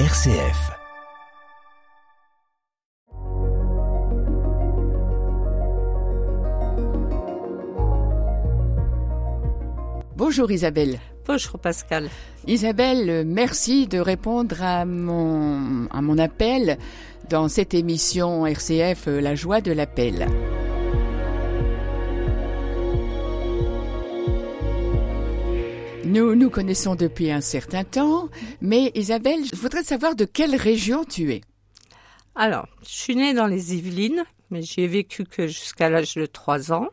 RCF. Bonjour Isabelle. Bonjour Pascal. Isabelle, merci de répondre à mon, à mon appel dans cette émission RCF La joie de l'appel. Nous nous connaissons depuis un certain temps, mais Isabelle, je voudrais savoir de quelle région tu es. Alors, je suis née dans les Yvelines, mais j'y ai vécu que jusqu'à l'âge de 3 ans.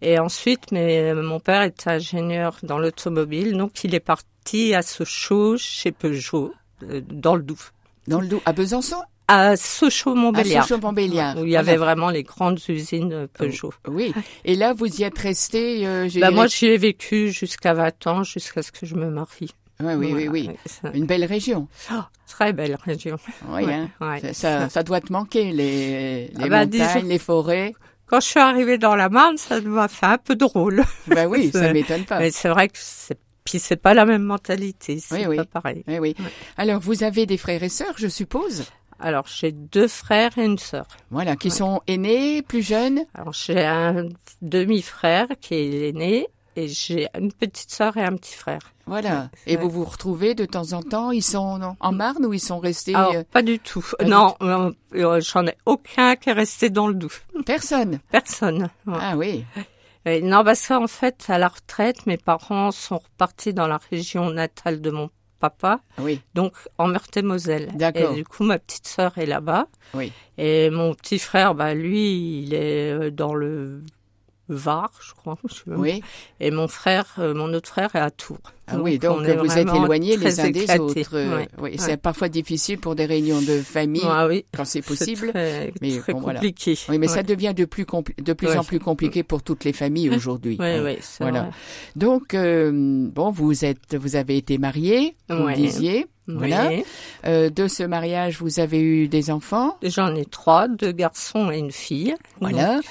Et ensuite, mais, mon père était ingénieur dans l'automobile, donc il est parti à Sochaux, chez Peugeot, euh, dans le Doubs. Dans le Doubs, à Besançon À Sochaux-Montbéliard. À Sochaux-Montbéliard. Où il y avait vraiment les grandes usines euh, Peugeot. Oui. Et là, vous y êtes resté euh, bah, Moi, j'y ai vécu jusqu'à 20 ans, jusqu'à ce que je me marie. Ouais, oui, oui, oui, oui. Une belle région. Oh, très belle région. Oui, hein. ça, ça, doit te manquer, les, les ah bah, montagnes, les forêts. Quand je suis arrivée dans la Marne, ça m'a fait un peu drôle. Ben oui, ça m'étonne pas. Mais c'est vrai que c'est puis c'est pas la même mentalité, c'est oui, pas oui. pareil. Oui, oui. Alors vous avez des frères et sœurs, je suppose? Alors j'ai deux frères et une sœur. Voilà, qui sont aînés, plus jeunes Alors j'ai un demi-frère qui est l'aîné et j'ai une petite sœur et un petit frère. Voilà. Et vous vous retrouvez de temps en temps Ils sont en Marne ou ils sont restés Alors, Pas du tout. non, euh, j'en ai aucun qui est resté dans le Doubs. Personne. Personne. Ah oui. Et non, parce qu'en fait, à la retraite, mes parents sont repartis dans la région natale de mon papa. Oui. Donc en Meurthe-et-Moselle. D'accord. Et du coup, ma petite sœur est là-bas. Oui. Et mon petit frère, bah lui, il est dans le Var, je crois. Oui. Et mon frère, euh, mon autre frère est à Tours. Ah donc oui, donc vous êtes éloignés les uns des autres. Euh, oui, c'est parfois difficile pour des réunions de famille ah, oui. quand c'est possible. Très, mais très compliqué. Voilà. Oui, mais ça devient de plus de plus en plus compliqué pour toutes les familles aujourd'hui. Oui, hein. oui, voilà. Vrai. Donc euh, bon, vous êtes, vous avez été mariés, vous ouais. disiez. Voilà. Oui. Euh, de ce mariage, vous avez eu des enfants? J'en ai trois, deux garçons et une fille. Voilà. Donc.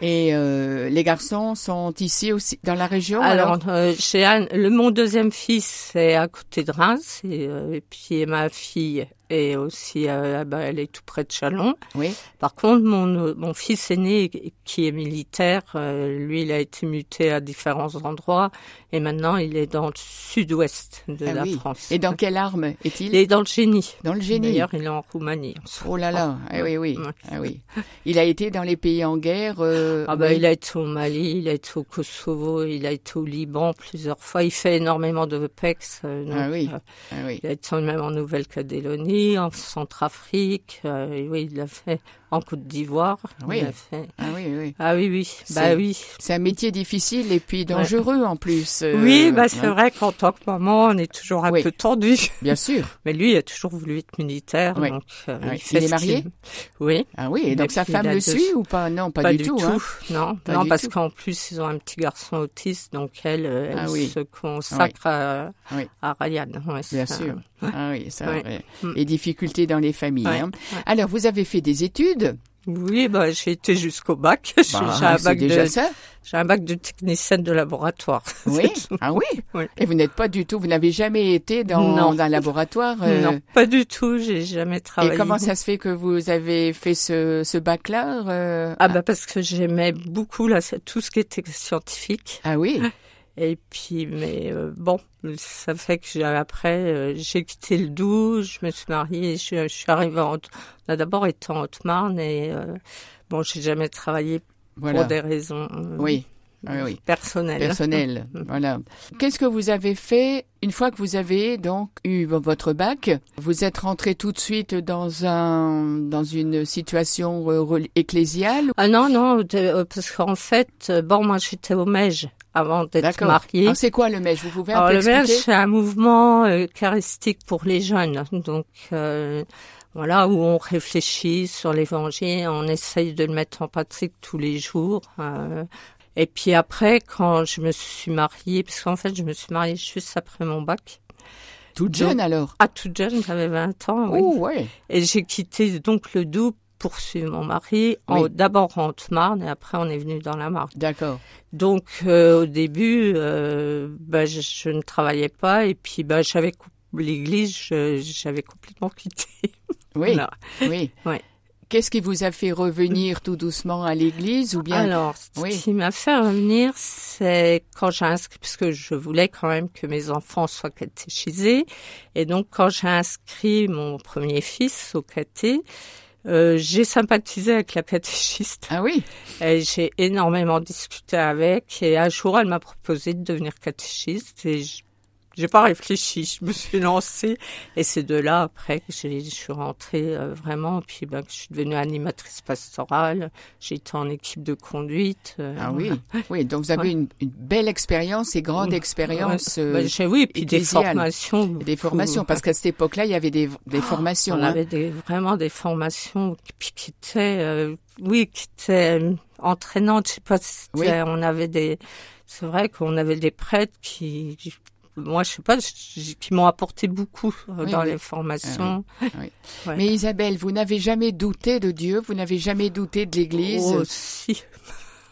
Et euh, les garçons sont ici aussi dans la région Alors, alors euh, chez Anne, le mon deuxième fils c'est à côté de Reims et, euh, et puis ma fille est aussi euh, bah, elle est tout près de Chalon. Oui. Par contre, mon mon fils aîné qui est militaire, euh, lui il a été muté à différents endroits et maintenant il est dans le sud-ouest de ah la oui. France. Et dans quelle arme est-il? Il est dans le génie. Dans le génie. D'ailleurs, il est en Roumanie. Oh là là, ah, oui oui. Ah oui. Il a été dans les pays en guerre. Euh, ah bah oui. il a été au Mali, il a été au Kosovo, il a été au Liban plusieurs fois. Il fait énormément de PEX. Donc, ah oui. Ah oui. Il a été même en Nouvelle-Calédonie, en Centrafrique. Euh, oui, il l'a fait en Côte d'Ivoire. Oui. Il a fait... Ah oui oui. Ah oui oui. Bah oui. C'est un métier difficile et puis dangereux ouais. en plus. Euh, oui, bah c'est hein. vrai qu'en tant que maman, on est toujours un oui. peu tendu. Bien sûr. Mais lui, il a toujours voulu être militaire. Oui. Donc, euh, ah, il, il est marié. Oui. Ah oui. Et donc sa femme le suit ou pas? Non, pas, pas du, du tout. tout. Hein. Non, pas non, parce qu'en plus ils ont un petit garçon autiste, donc elle, elle ah, se consacre à, à Ryan. Bien ça. Ah oui, ça. Ouais. Ouais. Les difficultés dans les familles. Hein. Alors, vous avez fait des études? Oui, bah, j'ai été jusqu'au bac. J'ai bah, un bac déjà de, ça. J'ai un bac de technicienne de laboratoire. Oui? ah oui? oui. Et vous n'êtes pas du tout. Vous n'avez jamais été dans, non. dans un laboratoire. Euh... Non, pas du tout. J'ai jamais travaillé. Et comment ça se fait que vous avez fait ce, ce bac-là euh... Ah bah parce que j'aimais beaucoup là tout ce qui était scientifique. Ah oui? Et puis, mais euh, bon, ça fait que après, euh, j'ai quitté le Doubs, je me suis mariée, je, je suis arrivée en... On a d'abord été en Haute-Marne et euh, bon, j'ai jamais travaillé voilà. pour des raisons oui. Oui, oui. personnelles. Personnelles, voilà. Qu'est-ce que vous avez fait une fois que vous avez donc eu votre bac? Vous êtes rentré tout de suite dans un dans une situation euh, ecclésiale? Ah non, non, de, parce qu'en fait, bon, moi j'étais au Mège avant d'être mariée. C'est quoi le MEJ Vous pouvez un Alors, peu Le expliquer? c'est un mouvement euh, charistique pour les jeunes. Donc, euh, voilà, où on réfléchit sur l'évangile, on essaye de le mettre en pratique tous les jours. Euh, et puis après, quand je me suis mariée, parce qu'en fait, je me suis mariée juste après mon bac. Toute jeune alors? Ah, toute jeune, j'avais 20 ans, oui. Oh, ouais. Et j'ai quitté donc le Doubs pour suivre mon mari, oui. d'abord en Haute-Marne et après on est venu dans la Marne. D'accord. Donc euh, au début, euh, bah, je, je, ne travaillais pas et puis bah, j'avais l'église, j'avais complètement quitté. Oui, oui. Ouais. Qu'est-ce qui vous a fait revenir tout doucement à l'église ou bien Alors, ce qui m'a fait revenir, c'est quand j'ai inscrit, puisque je voulais quand même que mes enfants soient catéchisés, et donc quand j'ai inscrit mon premier fils au caté, euh, j'ai sympathisé avec la catéchiste. Ah oui. Et j'ai énormément discuté avec. Et un jour, elle m'a proposé de devenir catéchiste. Et j'ai pas réfléchi, je me suis lancée et c'est de là après que je suis rentrée euh, vraiment, puis ben, que je suis devenue animatrice pastorale, j'ai été en équipe de conduite. Euh, ah oui, oui, donc vous avez une, une, belle expérience et grande expérience. Ouais. Ben, oui, puis des formations. Des formations, parce qu'à cette époque-là, il y avait des, des oh, formations. On hein. avait des, vraiment des formations qui, qui étaient, euh, oui, qui étaient entraînantes. Je sais pas, si on avait des, c'est vrai qu'on avait des prêtres qui moi, je sais pas, qui m'ont apporté beaucoup euh, dans les formations. Ah Mais Isabelle, vous n'avez jamais douté de Dieu, vous n'avez jamais douté de l'Église? Oh, si.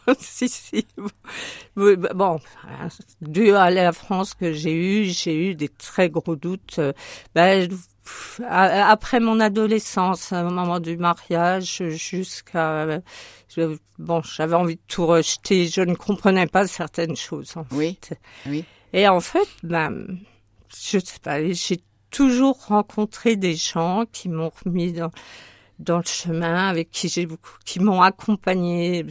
si, si. Bon, dû à la France que j'ai eue, j'ai eu des très gros doutes. Ben, après mon adolescence, au moment du mariage, jusqu'à bon, j'avais envie de tout rejeter. Je ne comprenais pas certaines choses. En oui. Oui. Et en fait, ben, je sais pas, j'ai toujours rencontré des gens qui m'ont remis dans, dans le chemin, avec qui j'ai beaucoup, qui m'ont accompagné.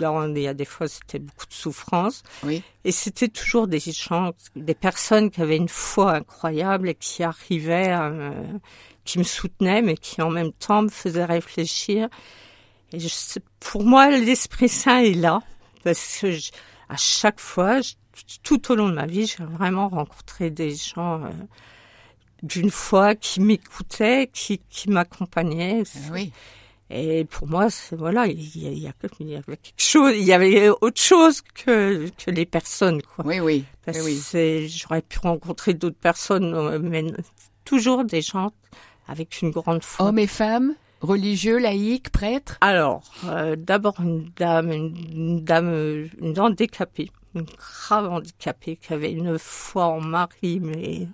Il y a des fois, c'était beaucoup de souffrance. Oui. Et c'était toujours des gens, des personnes qui avaient une foi incroyable et qui arrivaient, à, qui me soutenaient, mais qui en même temps me faisaient réfléchir. Et je, pour moi, l'Esprit Saint est là, parce que à chaque fois, je, tout au long de ma vie, j'ai vraiment rencontré des gens euh, d'une foi qui m'écoutaient, qui, qui m'accompagnaient. Ah oui. Et pour moi, voilà, il y, a, il, y y, avait quelque chose, il y avait autre chose que, que les personnes, quoi. Oui, oui. Parce oui, oui. j'aurais pu rencontrer d'autres personnes, euh, mais toujours des gens avec une grande foi. Hommes et femmes Religieux, laïcs, prêtres? Alors, euh, d'abord une dame, une, dame, une dame handicapée, une grave handicapée qui avait une foi en Marie, mais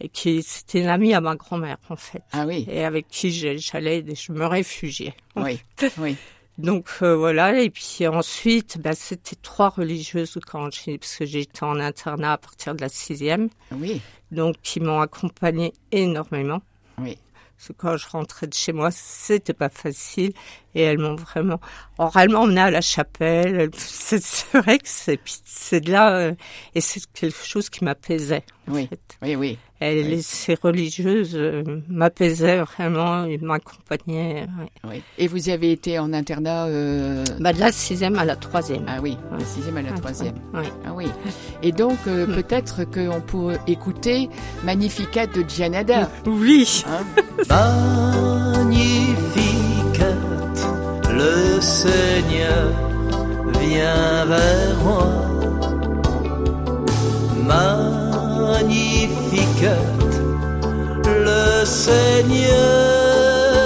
et qui c'était une amie à ma grand-mère en fait. Ah oui. Et avec qui j'allais, je me réfugiais. Oui. oui. Donc euh, voilà, et puis ensuite, bah, c'était trois religieuses quand j'ai, parce que j'étais en internat à partir de la sixième. Oui. Donc qui m'ont accompagnée énormément. Oui. Parce que quand je rentrais de chez moi, c'était pas facile. Et elles m'ont vraiment, oralement emmené à la chapelle. C'est vrai que c'est, c'est de là, euh, et c'est quelque chose qui m'apaisait. Oui. Fait. oui, oui. Et oui. ces religieuses euh, m'apaisaient vraiment, et m'accompagnaient. Oui. oui. Et vous avez été en internat euh... bah, De la sixième à la troisième. Ah oui, de la sixième à la troisième. Oui. Ah oui. Et donc, euh, mm. peut-être qu'on pourrait écouter Magnificat de Gianada. Oui. Hein Magnificat, le Seigneur vient vers moi. Magnificat, le Seigneur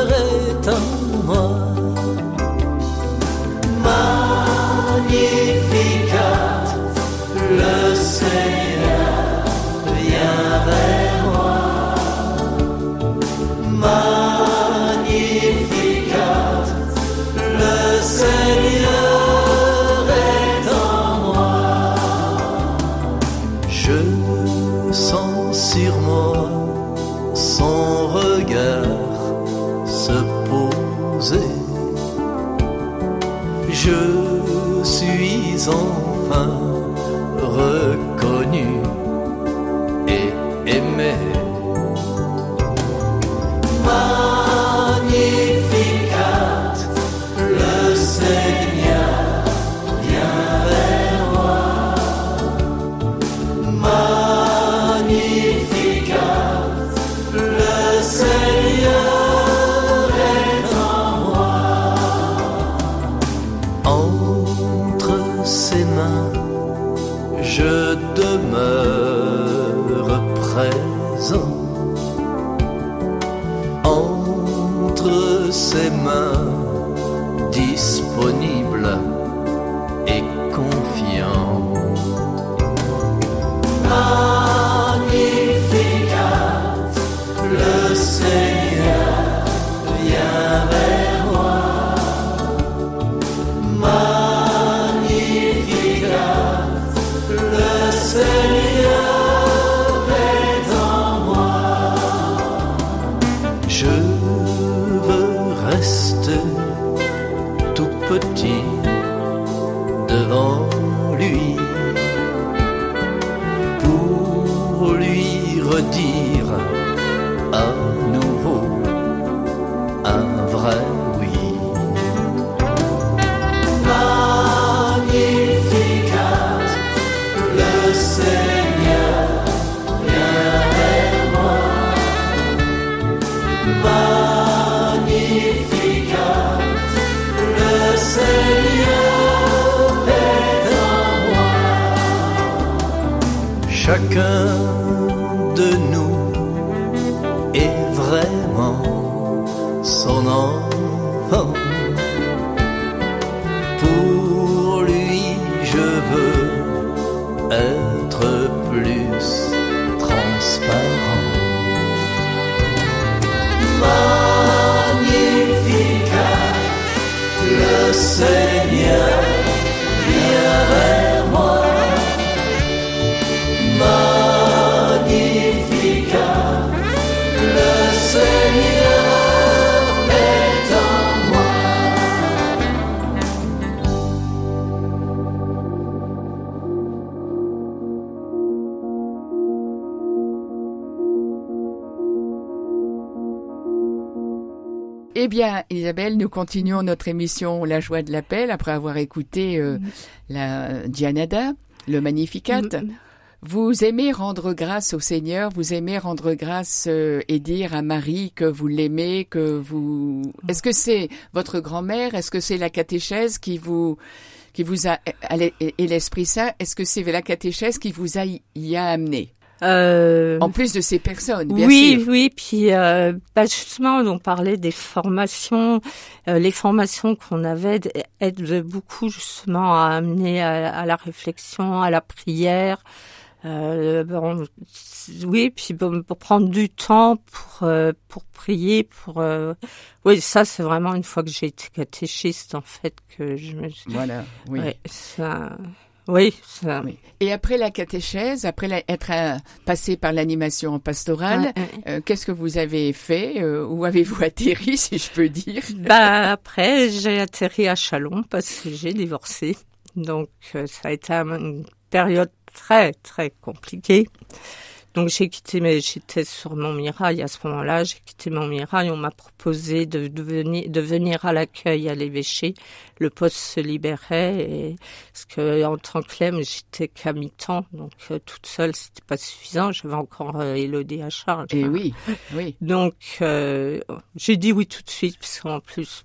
est en moi. Magnificat, Chacun de nous est vraiment son enfant. Eh bien, Isabelle, nous continuons notre émission La joie de l'appel après avoir écouté euh, la Dianada, le Magnificat. Mm. Vous aimez rendre grâce au Seigneur, vous aimez rendre grâce euh, et dire à Marie que vous l'aimez, que vous. Est-ce que c'est votre grand-mère? Est-ce que c'est la catéchèse qui vous qui vous a et et l'Esprit Saint Est-ce que c'est la catéchèse qui vous a y a amené? Euh, En plus de ces personnes, bien oui, sûr. oui, puis euh, bah, justement, on parlait des formations. Euh, les formations qu'on avait aident beaucoup justement à amener à, à la réflexion, à la prière. Euh, bon, oui, puis bon, pour prendre du temps pour euh, pour prier, pour euh, oui, ça c'est vraiment une fois que j'ai été catéchiste en fait que je me suis. Voilà. Oui. Ouais, ça, oui, ça. Oui. Et après la catéchèse, après la- être euh, passé par l'animation pastorale, euh, qu'est-ce que vous avez fait euh, Où avez-vous atterri, si je peux dire? Bah après, j'ai atterri à Chalon parce que j'ai divorcé. Donc euh, ça a été une période très très compliquée. Donc j'ai quitté, mais j'étais sur mon mirail à ce moment-là. J'ai quitté mon mirail. On m'a proposé de, de venir, de venir à l'accueil à l'évêché. Le poste se libérait et parce que en tant que lemme, j'étais qu'à mi-temps, donc euh, toute seule, c'était pas suffisant. J'avais encore euh, Élodie à charge. Eh hein. oui, oui. Donc, euh, j'ai dit oui tout de suite, parce qu'en plus,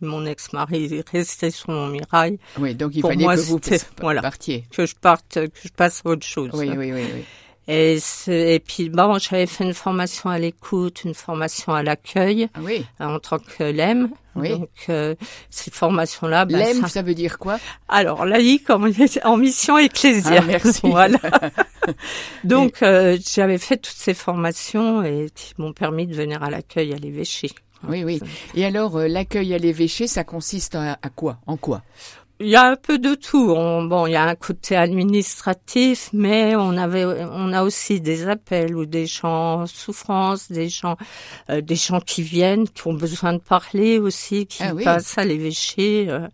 mon ex-mari restait sur mon mirail, Oui, donc il Pour fallait moi, que vous voilà. partiez. que je parte, que je passe à autre chose. Oui, oui, oui, oui. Et, et puis, bon, j'avais fait une formation à l'écoute, une formation à l'accueil Ah oui. euh, en tant que LEM. Oui. Donc, euh, ces formations-là, ben, L'aime, ça- ça veut dire quoi? Alors laïque en, en mission ecclésiale. Ah, merci. voilà. Donc, euh, j'avais fait toutes ces formations et qui m'ont permis de venir à l'accueil à l'évêché. Oui, oui. Et alors, euh, l'accueil à l'évêché, ça consiste à, à quoi? En quoi? Il y a un peu de tout. On- bon, il y a un côté administratif, mais on avait, on a aussi des appels ou des gens en souffrance, des gens, euh, des gens qui viennent, qui ont besoin de parler aussi, qui Ah oui. passent à l'évêché. Euh,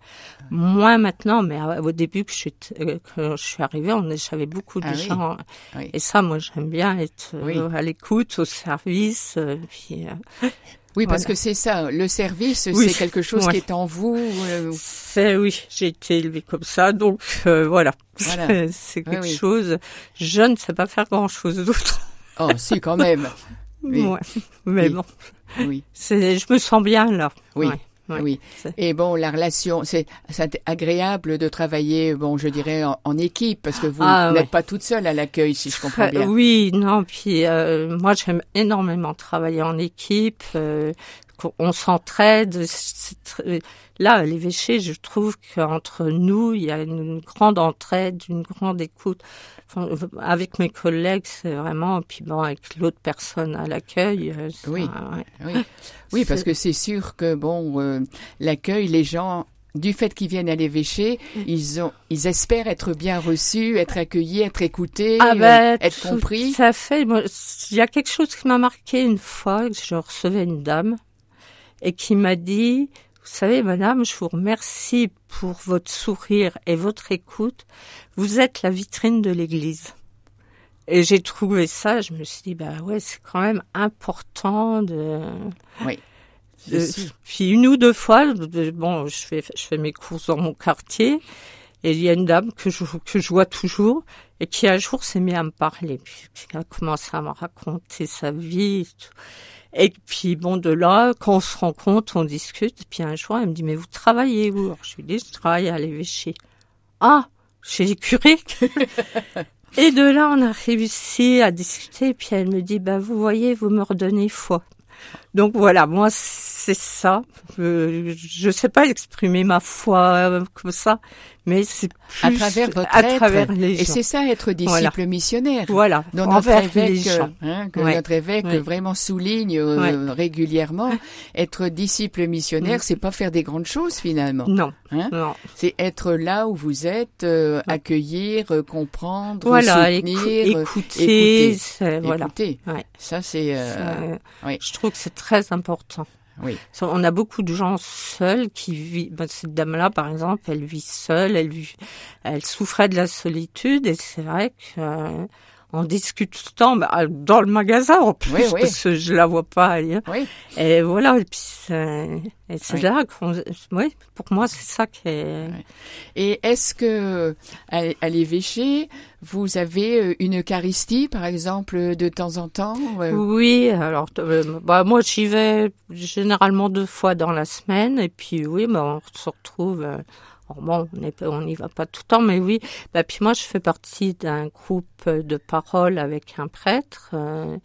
moins maintenant, mais euh, au début que je suis, euh, que je suis arrivée, on j'avais beaucoup de Ah gens. Oui. Et ça, moi, j'aime bien être euh, à l'écoute, au service. euh, puis, euh, Oui, parce Voilà. que c'est ça. Le service, Oui. c'est quelque chose Ouais. qui est en vous. euh, C'est oui, j'ai été élevée comme ça, donc euh, voilà. Voilà. C'est- C'est Oui, quelque oui. chose. Je ne sais pas faire grand chose d'autre. Oh, si, quand même. Oui. Ouais. Mais bon, Oui, c'est, je me sens bien là. Oui. Ouais, oui. c'est- Et bon, la relation, c'est c'est agréable de travailler, bon, je dirais, en, en équipe, parce que vous Ah, n'êtes ouais. pas toute seule à l'accueil, si je comprends bien. Oui, non, puis euh, moi j'aime énormément travailler en équipe. euh, on s'entraide. très- Là, à l'évêché, je trouve qu'entre nous, il y a une grande entraide, une grande écoute. Enfin, avec mes collègues, c'est vraiment, puis bon, avec l'autre personne à l'accueil. euh, Oui. ouais. Oui, oui parce que c'est sûr que bon, euh, l'accueil, les gens, du fait qu'ils viennent à l'évêché, Mm. ils ont, ils espèrent être bien reçus, être accueillis, être écoutés, Ah euh, ben, être compris. à fait. Moi, Il y a quelque chose qui m'a marqué une fois, que je recevais une dame et qui m'a dit, vous savez, madame, je vous remercie pour votre sourire et votre écoute. Vous êtes la vitrine de l'église. Et j'ai trouvé ça, je me suis dit, bah ouais, c'est quand même important de... Oui. de- puis une ou deux fois, de- bon, je fais, je fais mes courses dans mon quartier, et il y a une dame que je, que je vois toujours, et qui un jour s'est mis à me parler, puis qui a commencé à me raconter sa vie, et. Et puis bon, de là, quand on se rencontre, on discute, puis un jour, elle me dit, mais vous travaillez où? Alors, Je lui dis, je travaille à l'évêché. Ah, chez les curés Et de là, on a réussi à discuter, puis elle me dit, bah vous voyez, vous me redonnez foi. Donc voilà, moi c'est ça. Euh, je sais pas exprimer ma foi euh, comme ça, mais c'est plus À travers votre à être. travers les Et gens. c'est ça, être disciple Voilà. missionnaire. Voilà, Dont notre envers évêque, les gens. hein, que Ouais. notre évêque Ouais. vraiment souligne euh, régulièrement, être disciple missionnaire, Mm. c'est pas faire des grandes choses finalement. Non, Hein? Non. C'est être là où vous êtes, euh, accueillir, euh, comprendre, Voilà, soutenir, écou- euh, écouter, écouter. voilà. écouter. Ça c'est euh. Je trouve que c'est très important. Oui. On a beaucoup de gens seuls qui vivent. ben, cette dame-là, par exemple, elle vit seule, elle, vit- elle souffrait de la solitude, et c'est vrai que on discute tout le temps bah, dans le magasin en plus, Oui, oui. parce que je la vois pas ailleurs. oui. Et voilà, et puis c'est là qu'on. Oui, pour moi, c'est ça qui est. Et est-ce que à, à l'évêché, vous avez euh, une Eucharistie, par exemple, de temps en temps euh, Oui, alors euh, bah moi j'y vais généralement deux fois dans la semaine et puis oui, bah on se retrouve. Bon, on n'y va pas tout le temps, mais oui. Bah puis moi je fais partie d'un groupe de parole avec un prêtre. euh,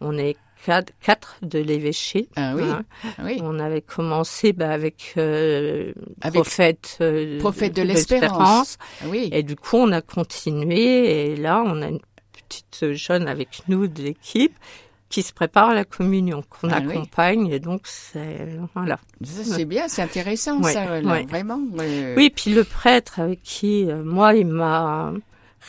on est quatre, quatre de l'évêché. Ah oui, hein. oui. On avait commencé bah, avec, euh, Avec prophète, euh, Prophète de l'espérance. Ah oui. et du coup, on a continué et là, on a une petite jeune avec nous de l'équipe qui se prépare à la communion, qu'on Ah oui. accompagne et donc c'est voilà. C'est bien, c'est intéressant Ouais, ça, là, ouais. vraiment. Oui, puis le prêtre avec qui euh, moi il m'a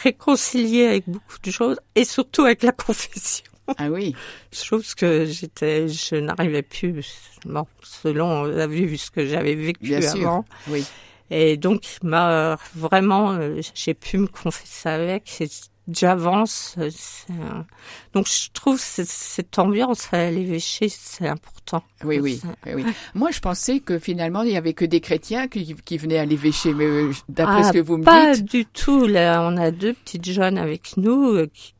réconcilié avec beaucoup de choses et surtout avec la confession. Ah oui, Chose que j'étais, je n'arrivais plus, bon, selon la vue vu ce que j'avais vécu Bien sûr. avant. oui. Et donc, m'a vraiment, euh, j'ai pu me confesser avec. J'avance. euh, Donc, je trouve cette, cette ambiance à l'évêché, c'est important. Oui, oui, oui, oui. Moi, je pensais que finalement, il y avait que des chrétiens qui, qui venaient à l'évêché, mais euh, d'après Ah, ce que vous me Pas dites, du tout. Là, on a deux petites jeunes avec nous euh, qui,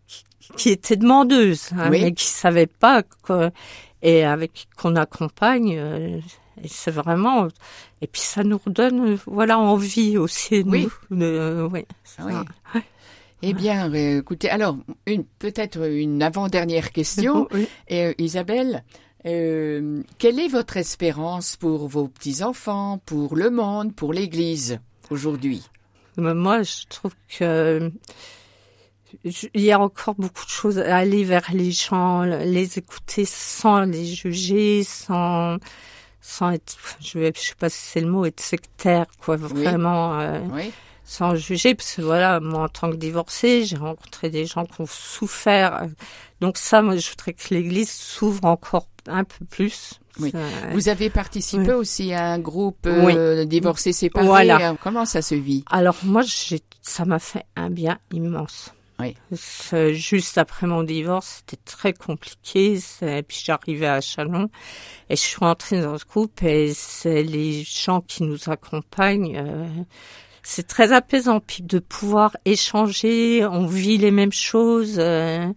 qui- étaient demandeuses, hein, Oui. mais qui savaient pas quoi, et avec qu'on accompagne. euh, et c'est vraiment. Et puis ça nous redonne, voilà, envie aussi. Oui. Nous, de- euh, ouais, Ah oui. ça. Eh bien, euh, écoutez, alors, une peut-être une avant-dernière question. Oui. Euh, Isabelle, euh, quelle est votre espérance pour vos petits-enfants, pour le monde, pour l'Église aujourd'hui? Mais moi, je trouve que il y a encore beaucoup de choses à aller vers les gens, les écouter sans les juger, sans sans être, je je sais pas si c'est le mot, être sectaire, quoi, vraiment, Oui, sans juger, parce que voilà, moi, en tant que divorcée, j'ai rencontré des gens qui ont souffert. Donc ça, moi, je voudrais que l'Église s'ouvre encore un peu plus. Oui. Euh, vous avez participé Oui. aussi à un groupe euh, divorcés séparés. Voilà. hein. Comment ça se vit? Alors moi, ça m'a fait un bien immense. Oui. Juste après mon divorce, c'était très compliqué. c'est- Puis j'arrivais à Chalon et je suis rentrée dans ce groupe et c'est les gens qui nous accompagnent. euh, c'est très apaisant de pouvoir échanger. On vit les mêmes choses. euh,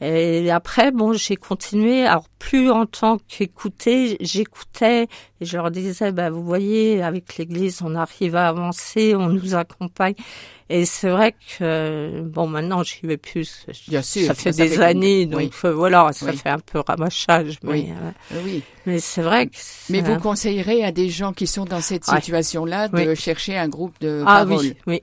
et après, bon, j'ai continué. Alors, plus en tant qu'écouter, j'écoutais et je leur disais, bah, vous voyez, avec l'Église, on arrive à avancer, on nous accompagne. Et c'est vrai que, bon, maintenant, j'y vais plus. Bien sûr, Ça fait ça des fait- années, donc oui. voilà, ça Oui. fait un peu ramachage. Mais, Oui. euh, Oui. mais c'est vrai que. Mais vous conseillerez à des gens qui sont dans cette situation-là de chercher un groupe de Ah parole? oui, oui.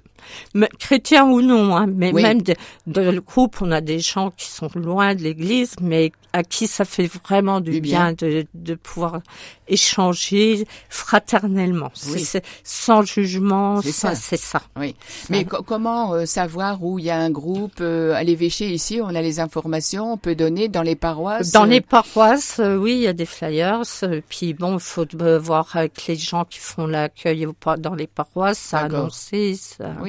Mais, chrétien ou non, hein, mais Oui. même de- dans le groupe, on a des gens qui sont loin de l'Église, mais à qui ça fait vraiment du, Du bien. bien, de, de pouvoir échanger fraternellement, Oui. c'est sans jugement, C'est ça. c'est ça. Oui. Mais co- comment euh, savoir où il y a un groupe euh, à l'évêché ici On a les informations, on peut donner dans les paroisses. Dans euh, les paroisses, euh, oui, il y a des flyers. euh, Puis bon, il faut euh, voir avec les gens qui font l'accueil ou pas dans les paroisses, ça annoncer. Ça... Oui.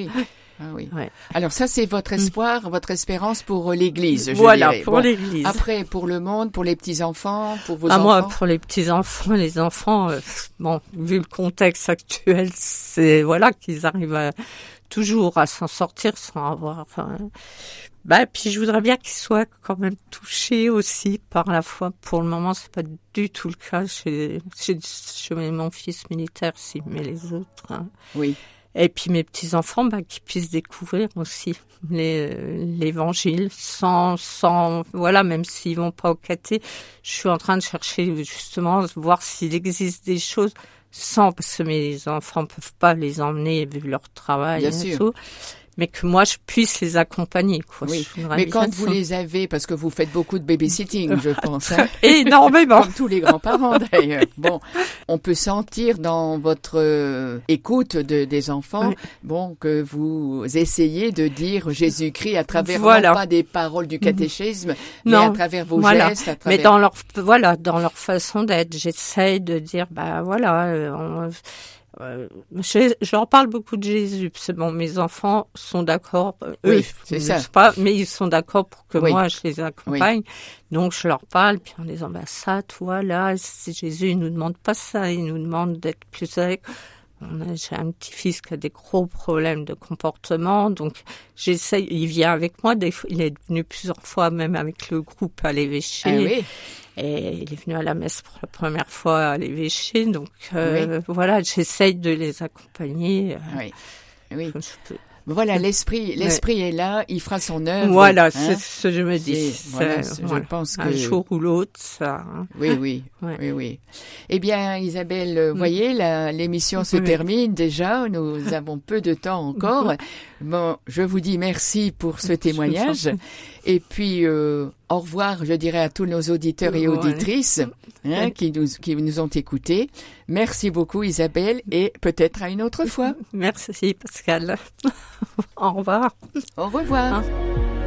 Ah oui. Ouais. Alors ça, c'est votre espoir, votre espérance pour euh, l'Église, je voilà, dirais. pour Bon. l'Église. Après, pour le monde, pour les petits-enfants, pour vos Ah, enfants moi, pour les petits enfants, les enfants, euh, bon, vu le contexte actuel, c'est voilà qu'ils arrivent à- toujours à s'en sortir sans avoir. Enfin, bah, puis je voudrais bien qu'ils soient quand même touchés aussi par la foi. Pour le moment, c'est pas du tout le cas chez, chez, chez mon fils militaire, si, mais les autres. hein. Oui. Et puis mes petits enfants, bah, qui puissent découvrir aussi les- l'évangile sans, sans, voilà, même s'ils vont pas au caté. Je suis en train de chercher justement voir s'il existe des choses sans, parce que mes enfants peuvent pas les emmener vu leur travail Bien et sûr. tout. Mais que moi, je puisse les accompagner, quoi. Oui. Mais quand vous les avez, parce que vous faites beaucoup de babysitting, je pense, hein, Énormément. comme tous les grands-parents d'ailleurs. Bon, on peut sentir dans votre euh, écoute de, des enfants, Oui. bon, que vous essayez de dire Jésus-Christ à travers Voilà. non pas des paroles du catéchisme, mais à travers vos Voilà. gestes, à Mais dans leur voilà, dans leur façon d'être, j'essaye de dire bah voilà, euh, on- euh, je, je leur parle beaucoup de Jésus. C'est bon, mes enfants sont d'accord. euh, Oui, eux, ils savent pas, mais ils sont d'accord pour que Oui. moi je les accompagne. Donc je leur parle puis en disant bah ça, toi là, c'est Jésus, il nous demande pas ça, il nous demande d'être plus avec. J'ai un petit-fils qui a des gros problèmes de comportement, donc j'essaye. Il vient avec moi. Des fois, il est venu plusieurs fois, même avec le groupe à l'évêché. Ah oui, Et il est venu à la messe pour la première fois à l'évêché. Donc euh, voilà, j'essaye de les accompagner. euh, oui. Oui. comme je peux. Voilà, l'esprit, l'esprit est là, il fera son œuvre. Voilà, hein. c'est ce que je me dis. Voilà, c'est- je voilà. pense que Un jour ou l'autre, ça. hein. Oui, oui, Ouais. oui, oui. Eh bien, Isabelle, euh, voyez, la- l'émission se Oui. termine déjà. Nous avons peu de temps encore. Bon, je vous dis merci pour ce témoignage. Et puis, euh, au revoir, je dirais à tous nos auditeurs et auditrices hein, Ouais. qui, nous, qui nous ont écoutés. Merci beaucoup, Isabelle, et peut-être à une autre fois. Merci Pascal. Au revoir. Au revoir. Hein.